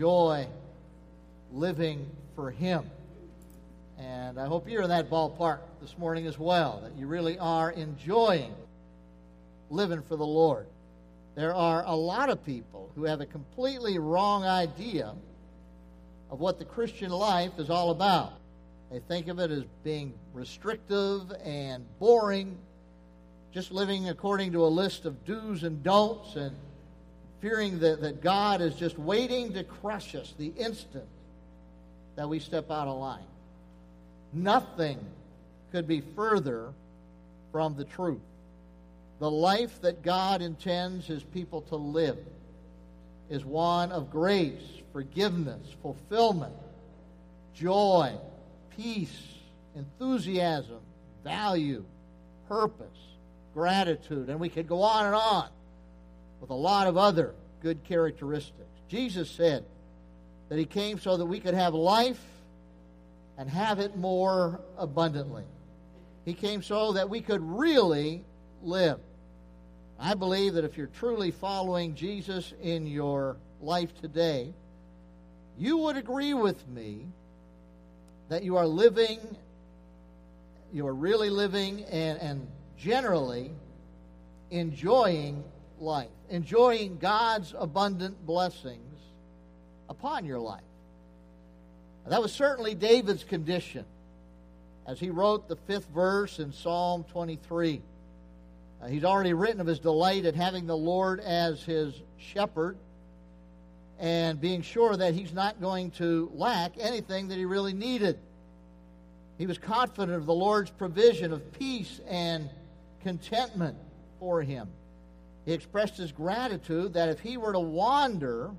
enjoy living for Him. And I hope you're in that ballpark this morning as well, that you really are enjoying living for the Lord. There are a lot of people who have a completely wrong idea of what the Christian life is all about. They think of it as being restrictive and boring, just living according to a list of do's and don'ts, and fearing that, that God is just waiting to crush us the instant that we step out of line. Nothing could be further from the truth. The life that God intends his people to live is one of grace, forgiveness, fulfillment, joy, peace, enthusiasm, value, purpose, gratitude, and we could go on and on with a lot of other good characteristics. Jesus said that he came so that we could have life and have it more abundantly. He came so that we could really live. I believe that if you're truly following Jesus in your life today, you would agree with me that you are living, you are really living and, and generally enjoying life, enjoying God's abundant blessings upon your life. That was certainly David's condition as he wrote the fifth verse in Psalm 23. Uh, he's already written of his delight at having the Lord as his shepherd and being sure that he's not going to lack anything that he really needed. He was confident of the Lord's provision of peace and contentment for him. He expressed his gratitude that if he were to wander,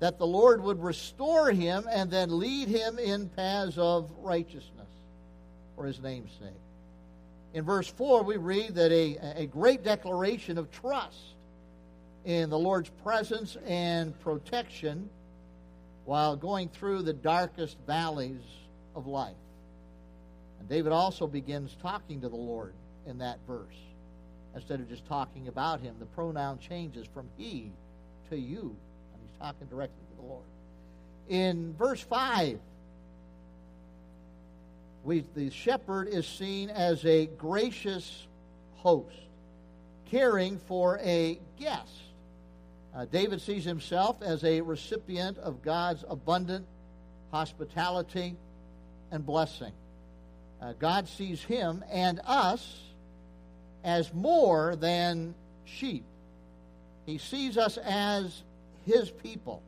that the Lord would restore him and then lead him in paths of righteousness for his name's sake. In verse 4, we read that a, a great declaration of trust in the Lord's presence and protection while going through the darkest valleys of life. And David also begins talking to the Lord in that verse. Instead of just talking about him, the pronoun changes from he to you and he's talking directly to the Lord. In verse 5, we, the shepherd is seen as a gracious host, caring for a guest. Uh, David sees himself as a recipient of God's abundant hospitality and blessing. Uh, God sees him and us as more than sheep. He sees us as his people.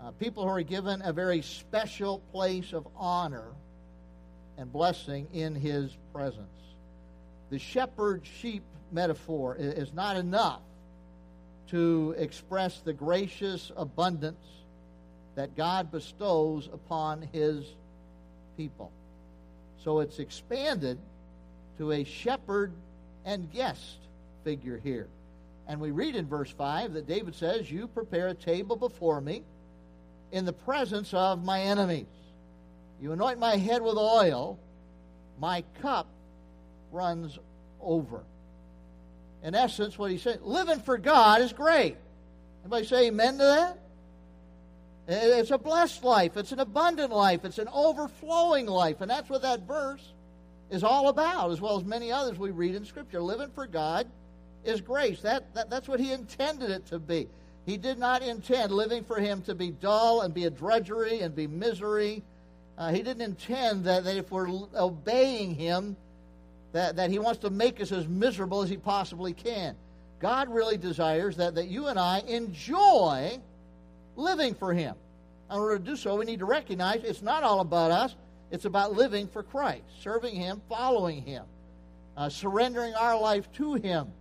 Uh, people who are given a very special place of honor and blessing in his presence. The shepherd sheep metaphor is not enough to express the gracious abundance that God bestows upon his people. So it's expanded to a shepherd and guest figure here. And we read in verse 5 that David says, You prepare a table before me in the presence of my enemies. You anoint my head with oil, my cup runs over. In essence, what he said, living for God is great. Anybody say amen to that? It's a blessed life. It's an abundant life. It's an overflowing life. And that's what that verse is all about, as well as many others we read in Scripture. Living for God is grace. That, that, that's what he intended it to be. He did not intend living for him to be dull and be a drudgery and be misery. Uh, he didn't intend that, that if we're obeying him, that, that he wants to make us as miserable as he possibly can. God really desires that, that you and I enjoy living for him. In order to do so, we need to recognize it's not all about us. It's about living for Christ, serving him, following him, uh, surrendering our life to him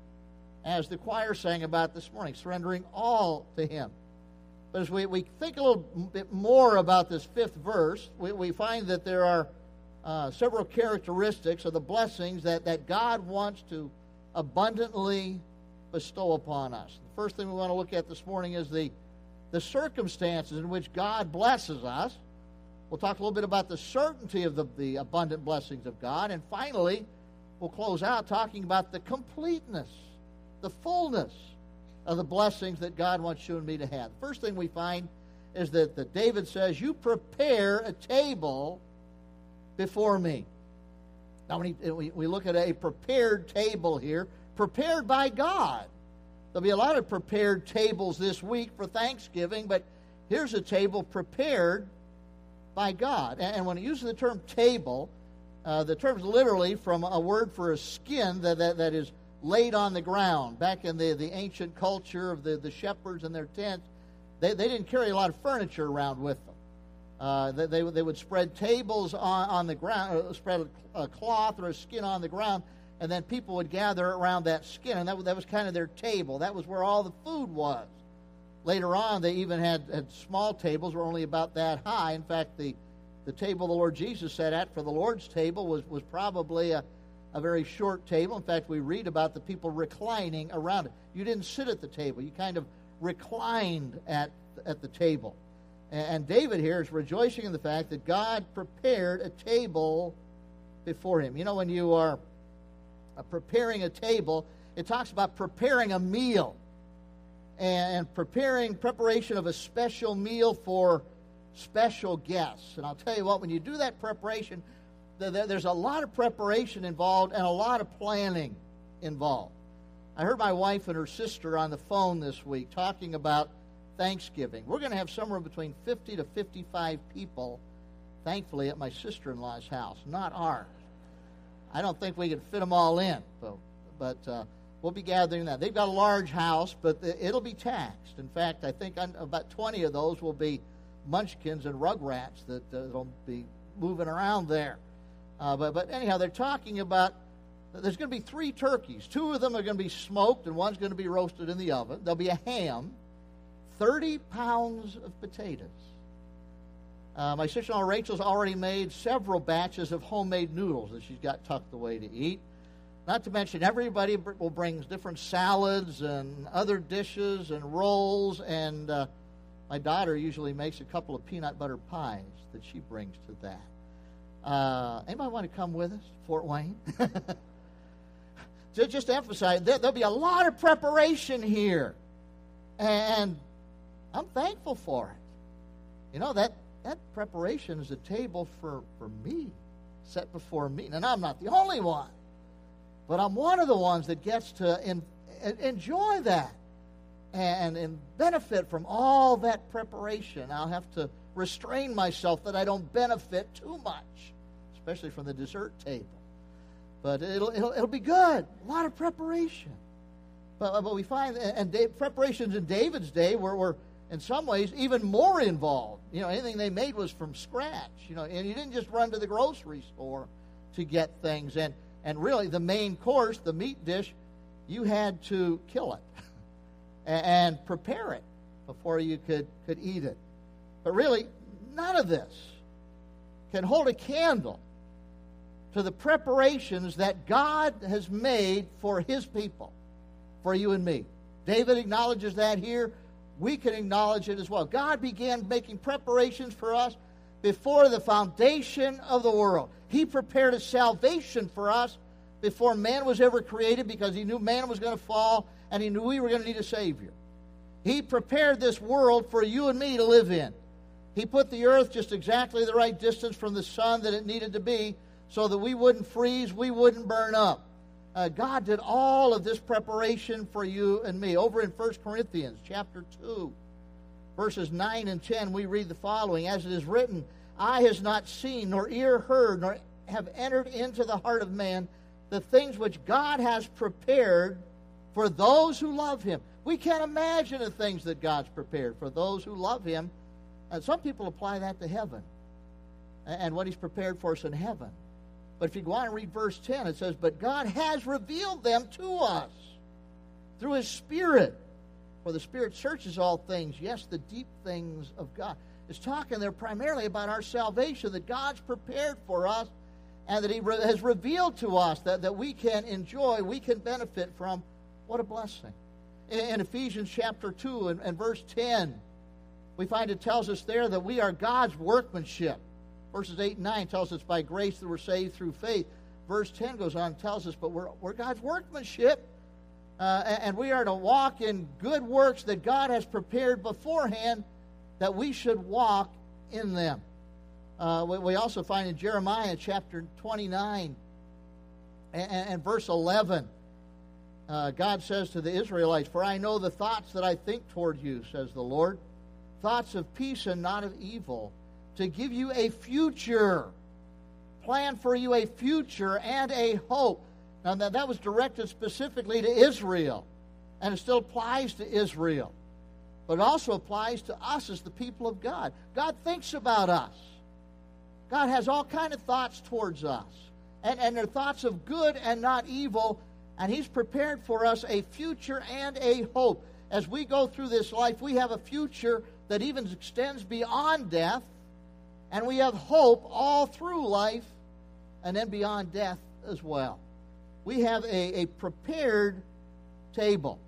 as the choir sang about this morning, surrendering all to Him. But as we, we think a little bit more about this fifth verse, we, we find that there are uh, several characteristics of the blessings that, that God wants to abundantly bestow upon us. The first thing we want to look at this morning is the, the circumstances in which God blesses us. We'll talk a little bit about the certainty of the, the abundant blessings of God. And finally, we'll close out talking about the completeness the fullness of the blessings that God wants you and me to have. The first thing we find is that, that David says, You prepare a table before me. Now, when he, we, we look at a prepared table here, prepared by God. There'll be a lot of prepared tables this week for Thanksgiving, but here's a table prepared by God. And, when it uses the term table, uh, the is literally from a word for a skin that, that, that is laid on the ground. Back in the, the ancient culture of the, the shepherds and their tents, they, they didn't carry a lot of furniture around with them. Uh, they, they, would spread tables on, on the ground, uh, spread a, a, cloth or a skin on the ground, and then people would gather around that skin, and that, that was kind of their table. That was where all the food was. Later on, they even had, had small tables, were only about that high. In fact, the, the table the Lord Jesus sat at for the Lord's table was, was probably a, a very short table. In fact, we read about the people reclining around it. You didn't sit at the table, you kind of reclined at, at the table. And David here is rejoicing in the fact that God prepared a table before him. You know, when you are uh, preparing a table, it talks about preparing a meal and preparing preparation of a special meal for special guests. And I'll tell you what, when you do that preparation, there's a lot of preparation involved and a lot of planning involved. I heard my wife and her sister on the phone this week talking about Thanksgiving. We're going to have somewhere between 50 to 55 people, thankfully, at my sister in law's house, not ours. I don't think we can fit them all in, but, but uh, we'll be gathering that. They've got a large house, but it'll be taxed. In fact, I think about 20 of those will be munchkins and rugrats that uh, will be moving around there. Uh, but, but anyhow, they're talking about there's going to be three turkeys. Two of them are going to be smoked, and one's going to be roasted in the oven. There'll be a ham 30 pounds of potatoes. Uh, my sister in law Rachel's already made several batches of homemade noodles that she's got tucked away to eat. Not to mention, everybody will bring different salads and other dishes and rolls. And uh, my daughter usually makes a couple of peanut butter pies that she brings to that. Uh, anybody want to come with us, Fort Wayne? just to emphasize, there, will be a lot of preparation here. And I'm thankful for it. You know, that, that preparation is a table for, for me, set before me. And I'm not the only one, but I'm one of the ones that gets to in, enjoy that and, and benefit from all that preparation. I'll have to restrain myself that I don't benefit too much, especially from the dessert table. But it'll, it'll, it'll be good. A lot of preparation. But, but we find, and preparations in David's day were, were in some ways even more involved. You know, anything they made was from scratch. You know, and you didn't just run to the grocery store to get things. And and really, the main course, the meat dish, you had to kill it and prepare it before you could could eat it. But really, none of this can hold a candle to the preparations that God has made for His people, for you and me. David acknowledges that here we can acknowledge it as well. God began making preparations for us before the foundation of the world. He prepared a salvation for us before man was ever created because he knew man was going to fall and he knew we were going to need a Savior. He prepared this world for you and me to live in. He put the earth just exactly the right distance from the sun that it needed to be so that we wouldn't freeze, we wouldn't burn up. Uh, God did all of this preparation for you and me. Over in 1 Corinthians chapter 2, verses 9 and 10, we read the following As it is written, Eye has not seen, nor ear heard, nor have entered into the heart of man the things which God has prepared for those who love him. We can't imagine the things that God's prepared for those who love him. And some people apply that to heaven and what he's prepared for us in heaven. But if you go on and read verse 10, it says, But God has revealed them to us through His Spirit. For the Spirit searches all things, yes, the deep things of God. It's talking there primarily about our salvation that God's prepared for us and that He has revealed to us that, that we can enjoy, we can benefit from. What a blessing. In, in Ephesians chapter 2 and, and verse 10, we find it tells us there that we are God's workmanship Verses 8 and 9 tells us by grace that we're saved through faith. Verse 10 goes on and tells us, but we're, we're God's workmanship. Uh, and we are to walk in good works that God has prepared beforehand that we should walk in them. Uh, we, we, also find in Jeremiah chapter 29 and, and verse 11, uh, God says to the Israelites, For I know the thoughts that I think toward you, says the Lord, thoughts of peace and not of evil, to give you a future. Plan for you a future and a hope. Now, that, that was directed specifically to Israel, and it still applies to Israel. But it also applies to us as the people of God. God thinks about us. God has all kind of thoughts towards us. And, and they're thoughts of good and not evil. And He's prepared for us a future and a hope. As we go through this life, we have a future that even extends beyond death. And we have hope all through life and then beyond death as well we have a, a prepared table.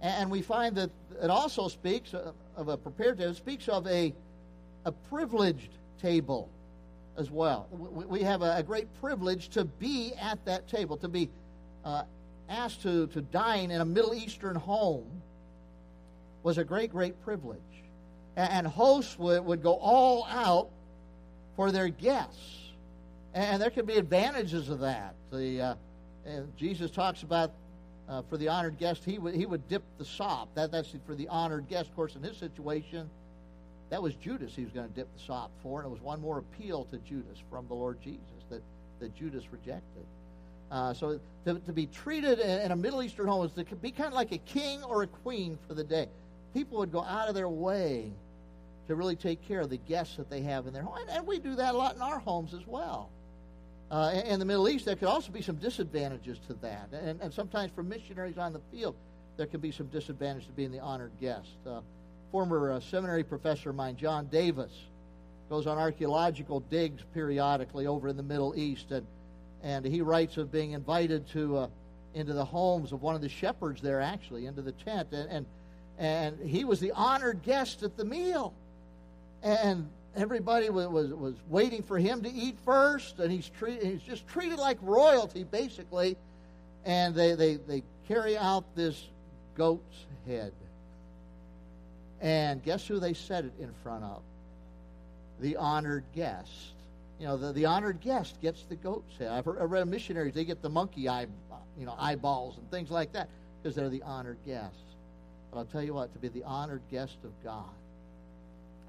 And we find that it also speaks of a prepared table, it speaks of a, a privileged table as well. We have a, great privilege to be at that table, to be uh, asked to, to dine in a Middle Eastern home was a great, great privilege. And hosts would, would go all out for their guests. And there could be advantages of that. The, uh, and Jesus talks about uh, for the honored guest, he would, he would dip the sop. That, that's for the honored guest. Of course, in his situation, that was Judas he was going to dip the sop for, and it was one more appeal to Judas from the Lord Jesus that, that Judas rejected. Uh, so to, to be treated in, a Middle Eastern home is to be kind of like a king or a queen for the day. People would go out of their way to really take care of the guests that they have in their home. And, and we do that a lot in our homes as well. Uh, in the Middle East, there could also be some disadvantages to that. And, and sometimes for missionaries on the field, there could be some disadvantage to being the honored guest. Uh, former uh, seminary professor of mine, John Davis, goes on archaeological digs periodically over in the Middle East, and, and he writes of being invited to uh, into the homes of one of the shepherds there, actually, into the tent, and, and, and he was the honored guest at the meal. And everybody was, was, was waiting for him to eat first, and he's, treat, he's just treated like royalty, basically. And they, they, they carry out this goat's head. And guess who they set it in front of? The honored guest. You know, the, the honored guest gets the goat's head. I've, heard, I've read missionaries, they get the monkey eye, you know, eyeballs and things like that because they're the honored guests. But I'll tell you what, to be the honored guest of God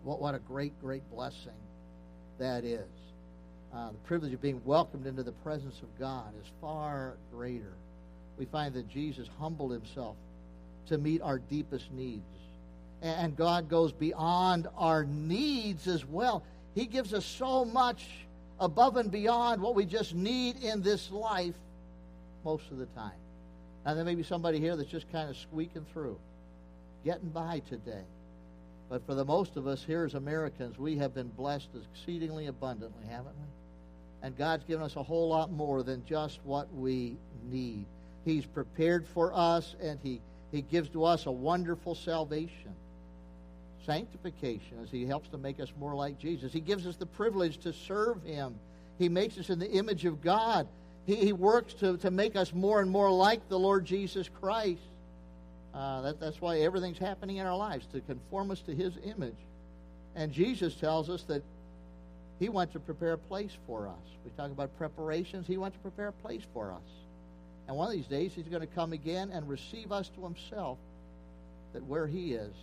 what, what a great, great blessing that is. Uh, the privilege of being welcomed into the presence of God is far greater. We find that Jesus humbled himself to meet our deepest needs. And God goes beyond our needs as well. He gives us so much above and beyond what we just need in this life most of the time. Now, there may be somebody here that's just kind of squeaking through, getting by today. But for the most of us here as Americans, we have been blessed exceedingly abundantly, haven't we? And God's given us a whole lot more than just what we need. He's prepared for us, and He, he gives to us a wonderful salvation, sanctification, as He helps to make us more like Jesus. He gives us the privilege to serve Him. He makes us in the image of God. He, he works to, to make us more and more like the Lord Jesus Christ. Uh, that, that's why everything's happening in our lives to conform us to His image. And Jesus tells us that He wants to prepare a place for us. We talk about preparations. He wants to prepare a place for us. And one of these days, He's going to come again and receive us to Himself, that where He is,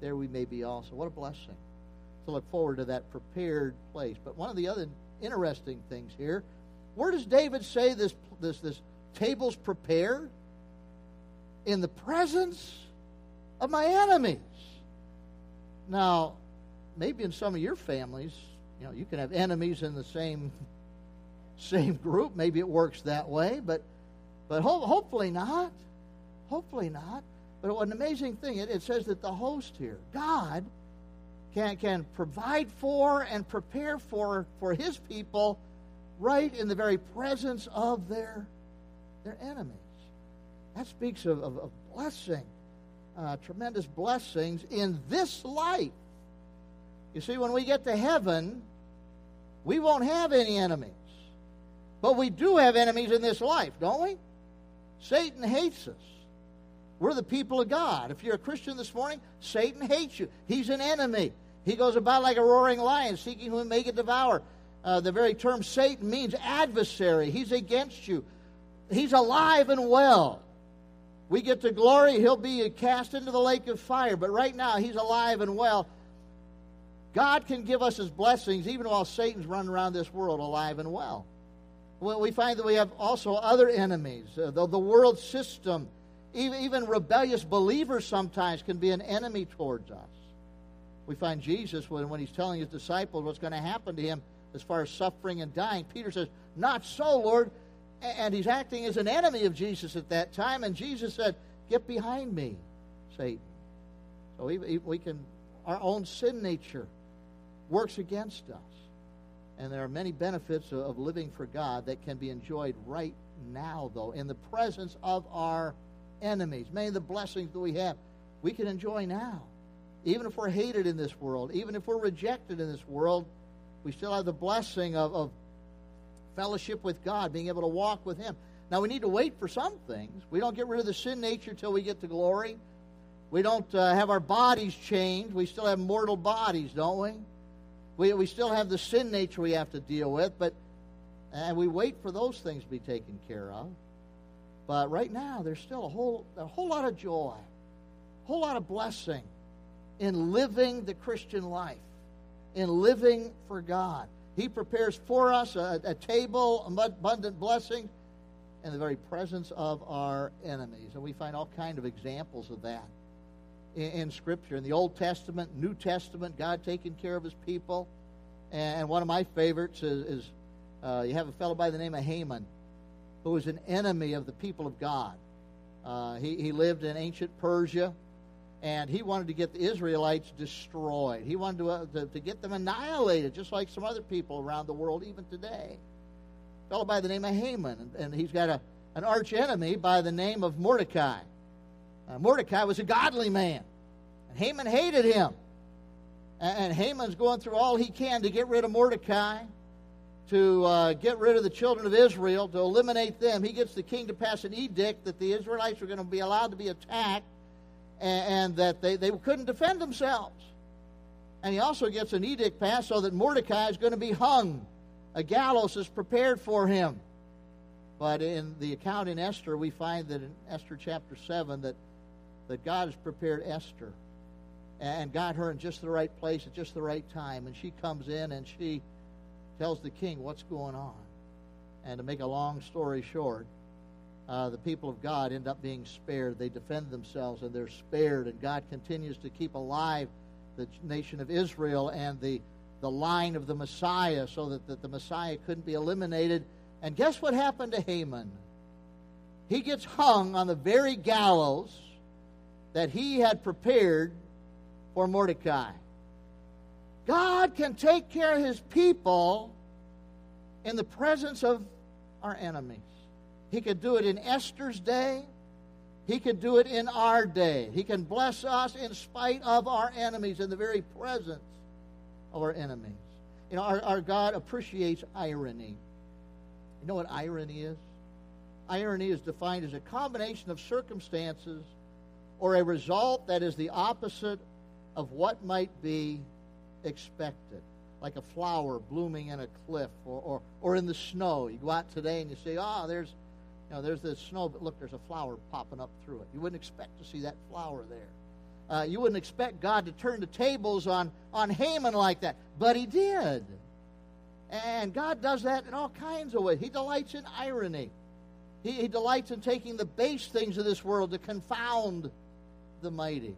there we may be also. What a blessing to look forward to that prepared place. But one of the other interesting things here, where does David say this, this, this table's prepared? In the presence of my enemies. Now, maybe in some of your families, you know, you can have enemies in the same same group. Maybe it works that way, but but ho- hopefully not. Hopefully not. But an amazing thing! It, it says that the host here, God, can can provide for and prepare for for His people, right in the very presence of their their enemies. That speaks of, of, of blessing, uh, tremendous blessings in this life. You see, when we get to heaven, we won't have any enemies. But we do have enemies in this life, don't we? Satan hates us. We're the people of God. If you're a Christian this morning, Satan hates you. He's an enemy. He goes about like a roaring lion, seeking whom he may devour. Uh, the very term Satan means adversary. He's against you. He's alive and well. We get to glory, he'll be cast into the lake of fire. But right now, he's alive and well. God can give us his blessings even while Satan's running around this world alive and well. well we find that we have also other enemies. Uh, the, the world system, even, even rebellious believers sometimes can be an enemy towards us. We find Jesus, when, when he's telling his disciples what's going to happen to him as far as suffering and dying, Peter says, Not so, Lord. And he's acting as an enemy of Jesus at that time. And Jesus said, Get behind me, Satan. So we, we can, our own sin nature works against us. And there are many benefits of living for God that can be enjoyed right now, though, in the presence of our enemies. Many of the blessings that we have, we can enjoy now. Even if we're hated in this world, even if we're rejected in this world, we still have the blessing of, of fellowship with God, being able to walk with Him. Now, we need to wait for some things. We don't get rid of the sin nature till we get to glory. We don't uh, have our bodies changed. We still have mortal bodies, don't we? We, we still have the sin nature we have to deal with, but and we wait for those things to be taken care of. But right now, there's still a whole, a whole lot of joy, a whole lot of blessing in living the Christian life, in living for God. He prepares for us a, a table, abundant blessing, in the very presence of our enemies. And we find all kind of examples of that in, in Scripture. In the Old Testament, New Testament, God taking care of his people. And, one of my favorites is, is uh, you have a fellow by the name of Haman, who was an enemy of the people of God. Uh, he, he lived in ancient Persia and he wanted to get the Israelites destroyed. He wanted to, uh, to, to, get them annihilated, just like some other people around the world, even today. A fellow by the name of Haman, and, and he's got a, an arch enemy by the name of Mordecai. Uh, Mordecai was a godly man, and Haman hated him. And, and, Haman's going through all he can to get rid of Mordecai, to uh, get rid of the children of Israel, to eliminate them. He gets the king to pass an edict that the Israelites are going to be allowed to be attacked and, and that they, they couldn't defend themselves. And he also gets an edict passed so that Mordecai is going to be hung. A gallows is prepared for him. But in the account in Esther, we find that in Esther chapter 7 that, that God has prepared Esther and got her in just the right place at just the right time. And she comes in and she tells the king what's going on. And to make a long story short, uh, the people of God end up being spared. They defend themselves and they're spared, and God continues to keep alive the nation of Israel and the, the line of the Messiah so that, that the Messiah couldn't be eliminated. And guess what happened to Haman? He gets hung on the very gallows that he had prepared for Mordecai. God can take care of his people in the presence of our enemies. He could do it in Esther's day. He could do it in our day. He can bless us in spite of our enemies, in the very presence of our enemies. You know, our, our God appreciates irony. You know what irony is? Irony is defined as a combination of circumstances or a result that is the opposite of what might be expected. Like a flower blooming in a cliff or, or, or in the snow. You go out today and you say, oh, there's you know, there's the snow, but look, there's a flower popping up through it. You wouldn't expect to see that flower there. Uh, you wouldn't expect God to turn the tables on, on Haman like that, but he did. And God does that in all kinds of ways. He delights in irony. He, he delights in taking the base things of this world to confound the mighty.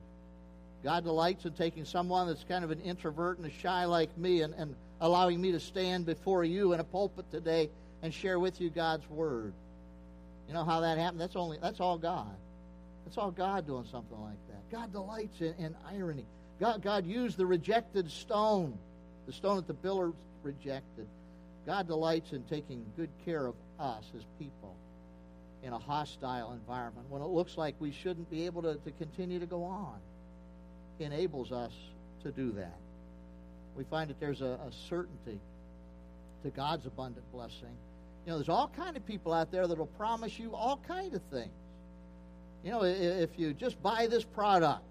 God delights in taking someone that's kind of an introvert and a shy like me and, and allowing me to stand before you in a pulpit today and share with you God's word. You know how that happened? That's only that's all God. That's all God doing something like that. God delights in, in irony. God, God used the rejected stone, the stone that the builders rejected. God delights in taking good care of us as people in a hostile environment when it looks like we shouldn't be able to, to continue to go on. He enables us to do that. We find that there's a, a certainty to God's abundant blessing you know, there's all kind of people out there that will promise you all kind of things. You know, if you just buy this product,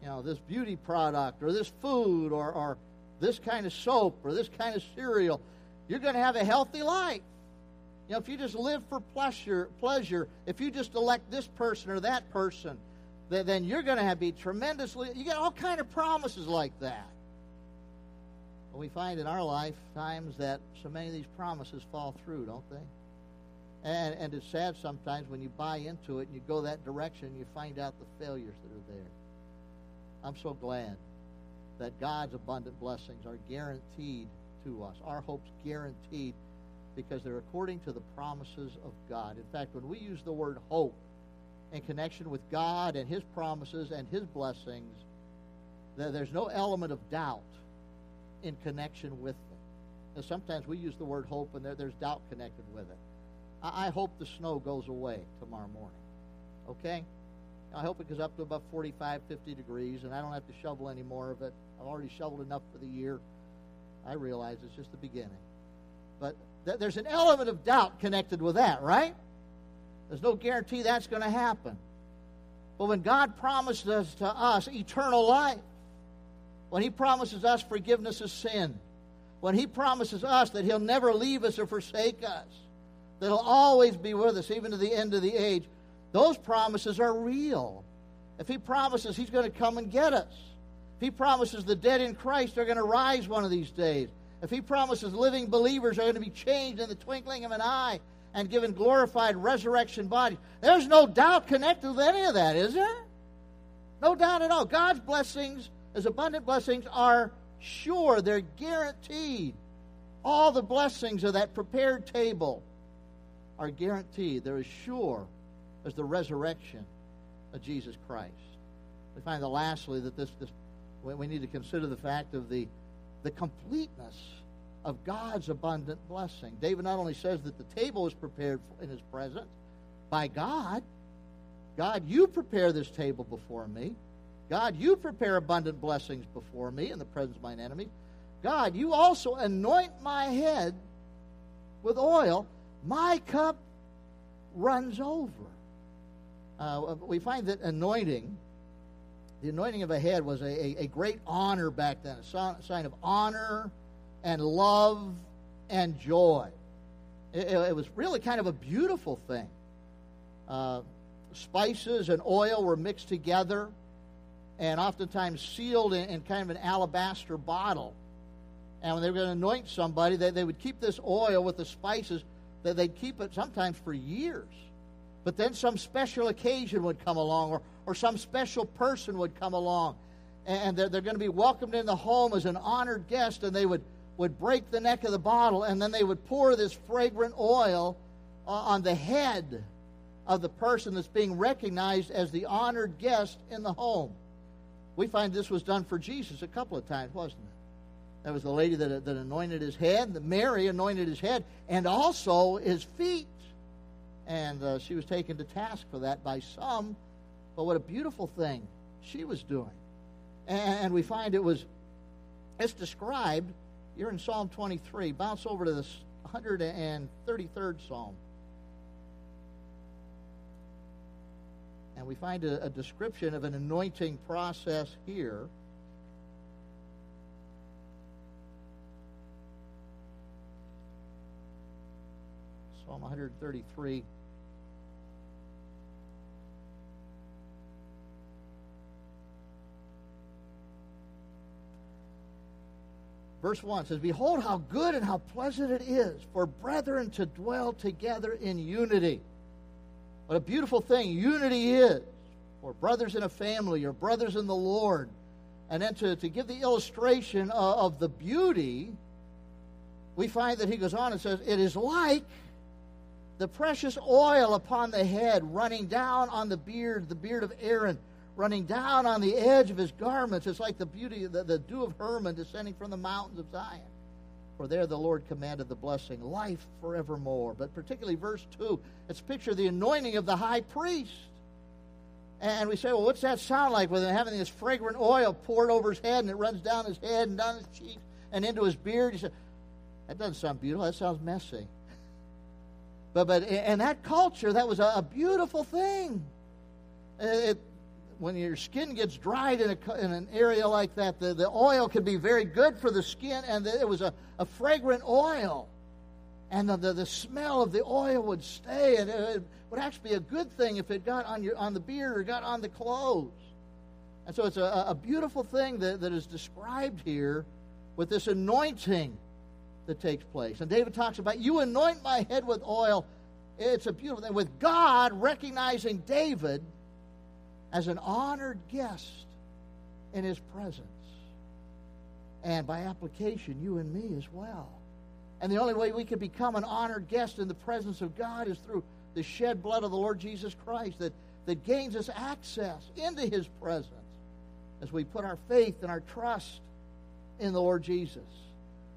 you know, this beauty product or this food or, or this kind of soap or this kind of cereal, you're going to have a healthy life. You know, if you just live for pleasure, pleasure, if you just elect this person or that person, then, then you're going to have be tremendously. You get all kind of promises like that. We find in our lifetimes that so many of these promises fall through, don't they? And, and it's sad sometimes when you buy into it and you go that direction, you find out the failures that are there. I'm so glad that God's abundant blessings are guaranteed to us. Our hope's guaranteed because they're according to the promises of God. In fact, when we use the word hope in connection with God and His promises and His blessings, there's no element of doubt in connection with them. Now, sometimes we use the word hope and there's doubt connected with it. I hope the snow goes away tomorrow morning. Okay? I hope it goes up to about 45, 50 degrees, and I don't have to shovel any more of it. I've already shoveled enough for the year. I realize it's just the beginning. But th- there's an element of doubt connected with that, right? There's no guarantee that's going to happen. But when God promised us to us eternal life, when He promises us forgiveness of sin, when He promises us that He'll never leave us or forsake us, that He'll always be with us even to the end of the age, those promises are real. If He promises He's going to come and get us, if He promises the dead in Christ are going to rise one of these days, if He promises living believers are going to be changed in the twinkling of an eye and given glorified resurrection bodies, there's no doubt connected with any of that, is there? No doubt at all. God's blessings, His abundant blessings, are sure, they're guaranteed. All the blessings of that prepared table are guaranteed. They're as sure as the resurrection of Jesus Christ. We find that lastly that this, this we need to consider the fact of the, the completeness of God's abundant blessing. David not only says that the table is prepared in his presence by God, God, you prepare this table before me. God, you prepare abundant blessings before me in the presence of mine enemies. God, you also anoint my head with oil. My cup runs over. Uh, we find that anointing, the anointing of a head was a, a, a great honor back then, a sign of honor and love and joy. It, it was really kind of a beautiful thing. Uh, spices and oil were mixed together and oftentimes sealed in, in, kind of an alabaster bottle. And when they were going to anoint somebody, they, they would keep this oil with the spices, that they'd keep it sometimes for years. But then some special occasion would come along, or, or some special person would come along, and they're, they're going to be welcomed in the home as an honored guest, and they would, would break the neck of the bottle, and then they would pour this fragrant oil on the head of the person that's being recognized as the honored guest in the home. We find this was done for Jesus a couple of times, wasn't it? That was the lady that, that anointed his head. Mary anointed his head and also his feet and uh, she was taken to task for that by some. But what a beautiful thing she was doing. And, and we find it was, it's described, you're in Psalm 23, bounce over to the 133rd Psalm. And we find a, a description of an anointing process here. Psalm 133. Verse 1 says, Behold, how good and how pleasant it is for brethren to dwell together in unity. What a beautiful thing unity is for brothers in a family or brothers in the Lord. And then to, to give the illustration of, of the beauty, we find that he goes on and says, It is like the precious oil upon the head running down on the beard, the beard of Aaron running down on the edge of his garments. It's like the beauty, the, the dew of Hermon descending from the mountains of Zion. For there the Lord commanded the blessing, life forevermore. But particularly verse 2, it's picture the anointing of the high priest. And we say, well, what's that sound like with him having this fragrant oil poured over his head and it runs down his head and down his cheeks and into his beard? He said, that doesn't sound beautiful. That sounds messy. But, but in that culture, that was a, a beautiful thing. It, when your skin gets dried in, a, in an area like that, the, the oil can be very good for the skin, and the, it was a, a fragrant oil. And the, the, the, smell of the oil would stay, and it would actually be a good thing if it got on, your, on the beard or got on the clothes. And so it's a, a beautiful thing that, that is described here with this anointing that takes place. And David talks about, You anoint my head with oil. It's a beautiful thing. With God recognizing David as an honored guest in his presence. And by application, you and me as well. And the only way we can become an honored guest in the presence of God is through the shed blood of the Lord Jesus Christ that, that gains us access into his presence as we put our faith and our trust in the Lord Jesus.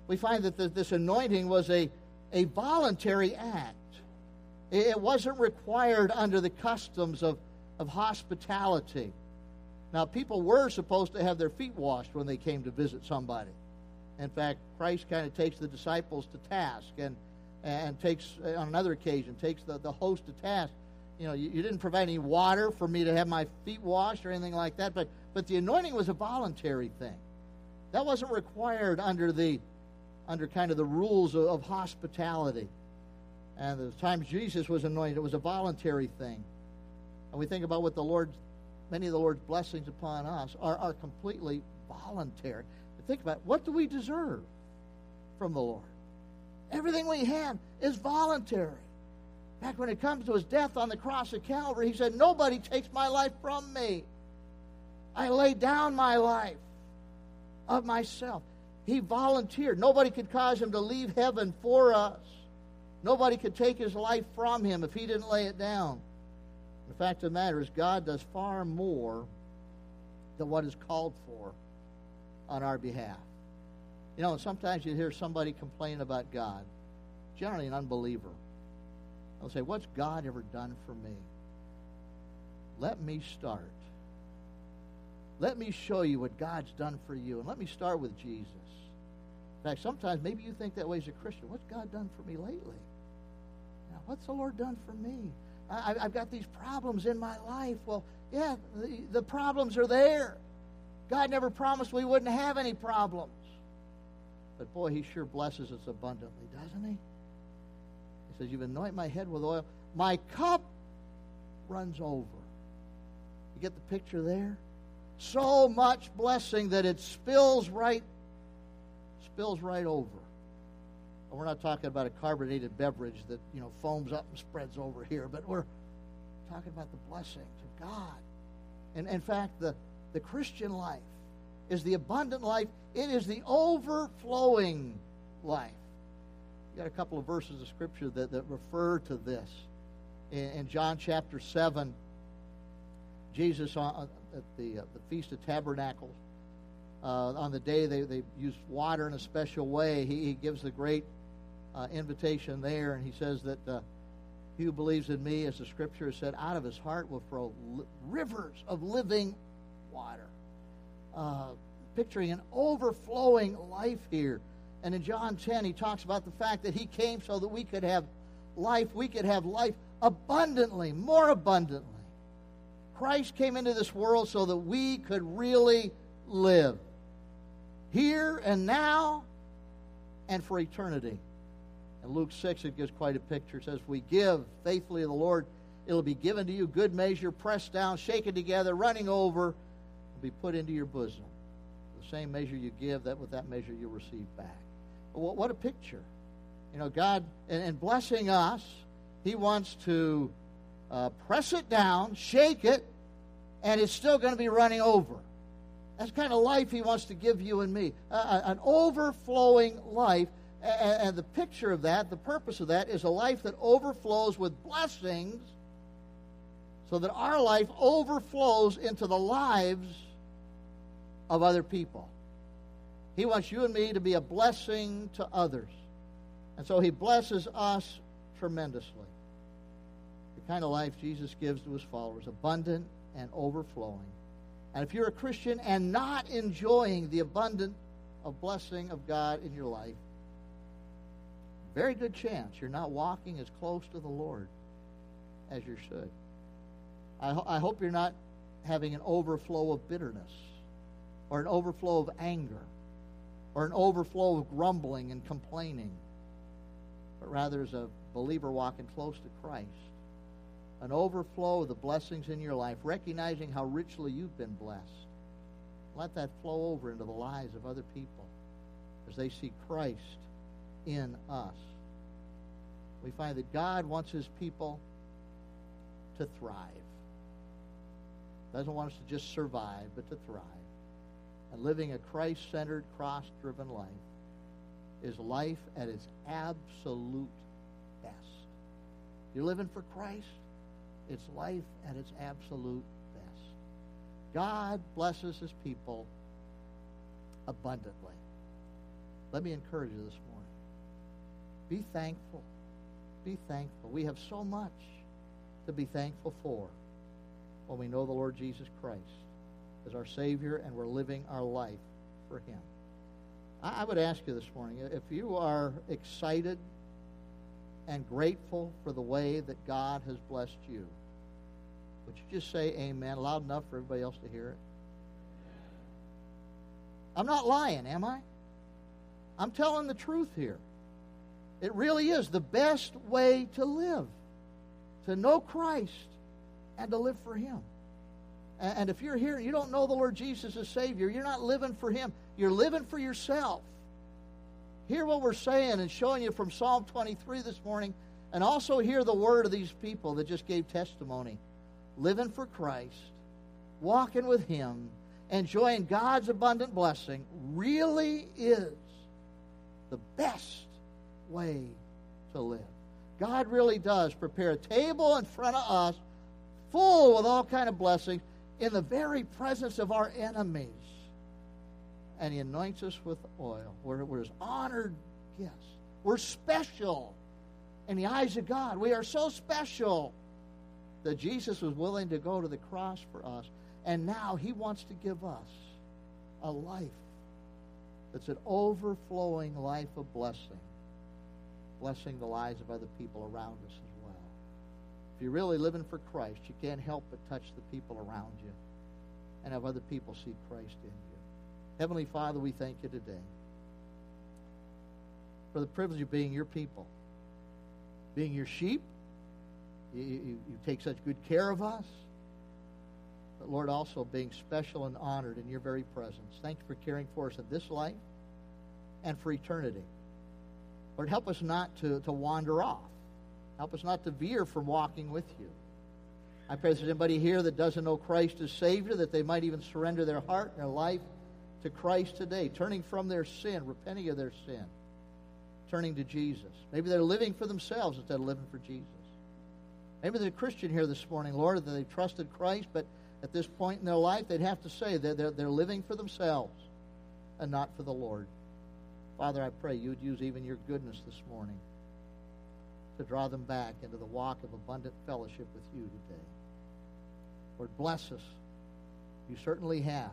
We find that the, this anointing was a, a voluntary act. It wasn't required under the customs of, of hospitality. Now, people were supposed to have their feet washed when they came to visit somebody. In fact, Christ kind of takes the disciples to task and, and takes, on another occasion, takes the, the host to task. You know, you, you didn't provide any water for me to have my feet washed or anything like that, but, but the anointing was a voluntary thing. That wasn't required under the under kind of the rules of, of hospitality. And the times Jesus was anointed, it was a voluntary thing. And we think about what the Lord, many of the Lord's blessings upon us are, are completely voluntary. But think about it, what do we deserve from the Lord? Everything we have is voluntary. Back when it comes to his death on the cross of Calvary, he said, Nobody takes my life from me. I lay down my life of myself. He volunteered. Nobody could cause him to leave heaven for us. Nobody could take his life from him if he didn't lay it down. The fact of the matter is, God does far more than what is called for on our behalf. You know, sometimes you hear somebody complain about God, generally an unbeliever. They'll say, What's God ever done for me? Let me start. Let me show you what God's done for you. And let me start with Jesus. In fact, sometimes maybe you think that way as a Christian. What's God done for me lately? Now, what's the Lord done for me? I, have got these problems in my life. Well, yeah, the, the problems are there. God never promised we wouldn't have any problems. But boy, he sure blesses us abundantly, doesn't he? He says, You've anointed my head with oil. My cup runs over. You get the picture there? So much blessing that it spills right spills right over. We're not talking about a carbonated beverage that, you know, foams up and spreads over here, but we're talking about the blessings of God. And in fact, the, the Christian life is the abundant life, it is the overflowing life. You got a couple of verses of Scripture that, that refer to this. In, in John chapter 7, Jesus on, at the, uh, the Feast of Tabernacles, uh, on the day they, they use water in a special way, he, he gives the great uh, invitation there, and he says that uh, he who believes in me, as the scripture has said, out of his heart will flow li- rivers of living water. Uh, picturing an overflowing life here. And in John 10, he talks about the fact that he came so that we could have life, we could have life abundantly, more abundantly. Christ came into this world so that we could really live here and now and for eternity. In Luke 6, it gives quite a picture. It says, We give faithfully to the Lord, it'll be given to you, good measure, pressed down, shaken together, running over, will be put into your bosom. The same measure you give, that with that measure you'll receive back. What, what a picture. You know, God, and blessing us, He wants to uh, press it down, shake it, and it's still going to be running over. That's the kind of life He wants to give you and me uh, an overflowing life. And, the picture of that, the purpose of that, is a life that overflows with blessings so that our life overflows into the lives of other people. He wants you and me to be a blessing to others. And so he blesses us tremendously. The kind of life Jesus gives to his followers, abundant and overflowing. And if you're a Christian and not enjoying the abundant of blessing of God in your life, very good chance you're not walking as close to the Lord as you should. I, ho- I hope you're not having an overflow of bitterness or an overflow of anger or an overflow of grumbling and complaining, but rather as a believer walking close to Christ. An overflow of the blessings in your life, recognizing how richly you've been blessed. Let that flow over into the lives of other people as they see Christ in us. We find that God wants his people to thrive. Doesn't want us to just survive, but to thrive. And living a Christ centered, cross driven life is life at its absolute best. You're living for Christ, it's life at its absolute best. God blesses his people abundantly. Let me encourage you this morning. Be thankful. Be thankful. We have so much to be thankful for when we know the Lord Jesus Christ as our Savior and we're living our life for Him. I would ask you this morning if you are excited and grateful for the way that God has blessed you, would you just say amen loud enough for everybody else to hear it? I'm not lying, am I? I'm telling the truth here. It really is the best way to live, to know Christ and to live for Him. And if you're here and you don't know the Lord Jesus as Savior, you're not living for Him. You're living for yourself. Hear what we're saying and showing you from Psalm 23 this morning, and also hear the word of these people that just gave testimony. Living for Christ, walking with Him, enjoying God's abundant blessing really is the best way to live. God really does prepare a table in front of us full with all kind of blessings in the very presence of our enemies. And he anoints us with oil. We're, we're his honored guests. We're special in the eyes of God. We are so special that Jesus was willing to go to the cross for us. And now he wants to give us a life that's an overflowing life of blessing, blessing the lives of other people around us as well. If you're really living for Christ, you can't help but touch the people around you and have other people see Christ in you. Heavenly Father, we thank you today for the privilege of being your people, being your sheep. You, you, you take such good care of us but Lord, also being special and honored in your very presence. Thank you for caring for us in this life and for eternity. Lord, help us not to, to wander off. Help us not to veer from walking with you. I pray there's anybody here that doesn't know Christ as Savior, that they might even surrender their heart and their life to Christ today, turning from their sin, repenting of their sin, turning to Jesus. Maybe they're living for themselves instead of living for Jesus. Maybe they're a Christian here this morning, Lord, that they trusted Christ, but at this point in their life, they'd have to say that they're, they're living for themselves and not for the Lord. Father, I pray you would use even your goodness this morning to draw them back into the walk of abundant fellowship with you today. Lord, bless us. You certainly have.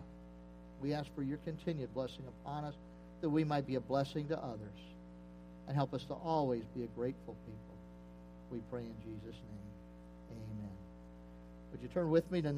We ask for your continued blessing upon us that we might be a blessing to others and help us to always be a grateful people. We pray in Jesus' name. Amen. Would you turn with me tonight?